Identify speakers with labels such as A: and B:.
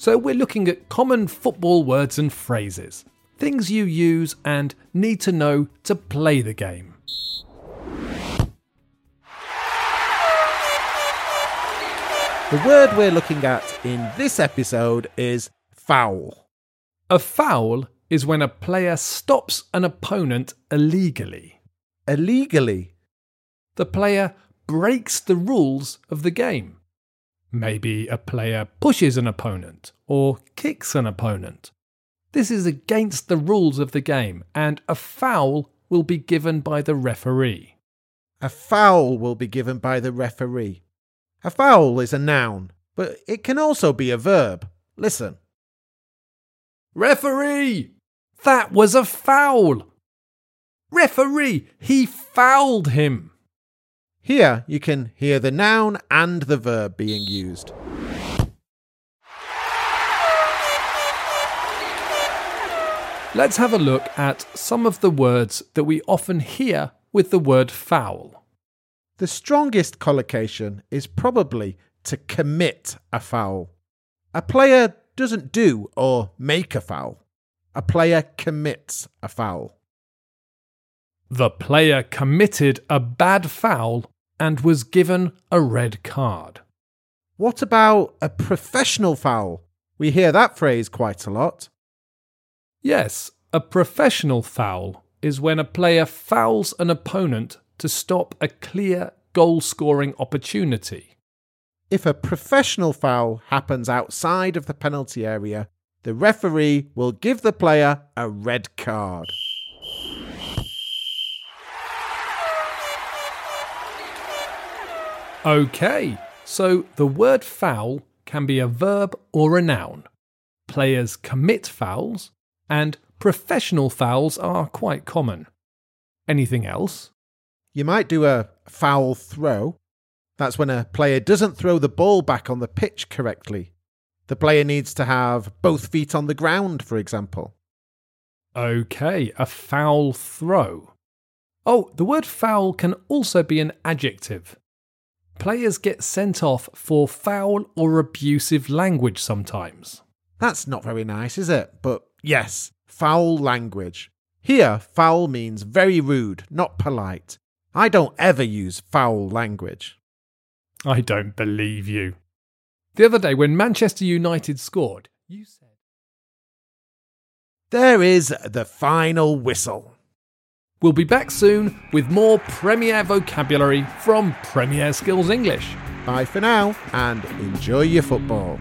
A: So we're looking at common football words and phrases, things you use and need to know to play the game.
B: The word we're looking at in this episode is foul.
A: A foul is when a player stops an opponent illegally.
B: Illegally.
A: The player breaks the rules of the game. Maybe a player pushes an opponent or kicks an opponent. This is against the rules of the game, and a foul will be given by the referee.
B: A foul will be given by the referee. A foul is a noun, but it can also be a verb. Listen.
A: Referee! That was a foul! Referee! He fouled him!
B: Here you can hear the noun and the verb being used.
A: Let's have a look at some of the words that we often hear with the word foul.
B: The strongest collocation is probably to commit a foul. A player doesn't do or make a foul. A player commits a foul.
A: The player committed a bad foul and was given a red card.
B: What about a professional foul? We hear that phrase quite a lot.
A: Yes, a professional foul is when a player fouls an opponent to stop a clear goal scoring opportunity.
B: If a professional foul happens outside of the penalty area, the referee will give the player a red card.
A: Okay, so the word foul can be a verb or a noun. Players commit fouls, and professional fouls are quite common. Anything else?
B: You might do a foul throw. That's when a player doesn't throw the ball back on the pitch correctly. The player needs to have both feet on the ground, for example.
A: Okay, a foul throw. Oh, the word foul can also be an adjective. Players get sent off for foul or abusive language sometimes.
B: That's not very nice, is it? But yes, foul language. Here, foul means very rude, not polite. I don't ever use foul language.
A: I don't believe you. The other day, when Manchester United scored, you said.
B: There is the final whistle.
A: We'll be back soon with more Premier vocabulary from Premier Skills English.
B: Bye for now and enjoy your football.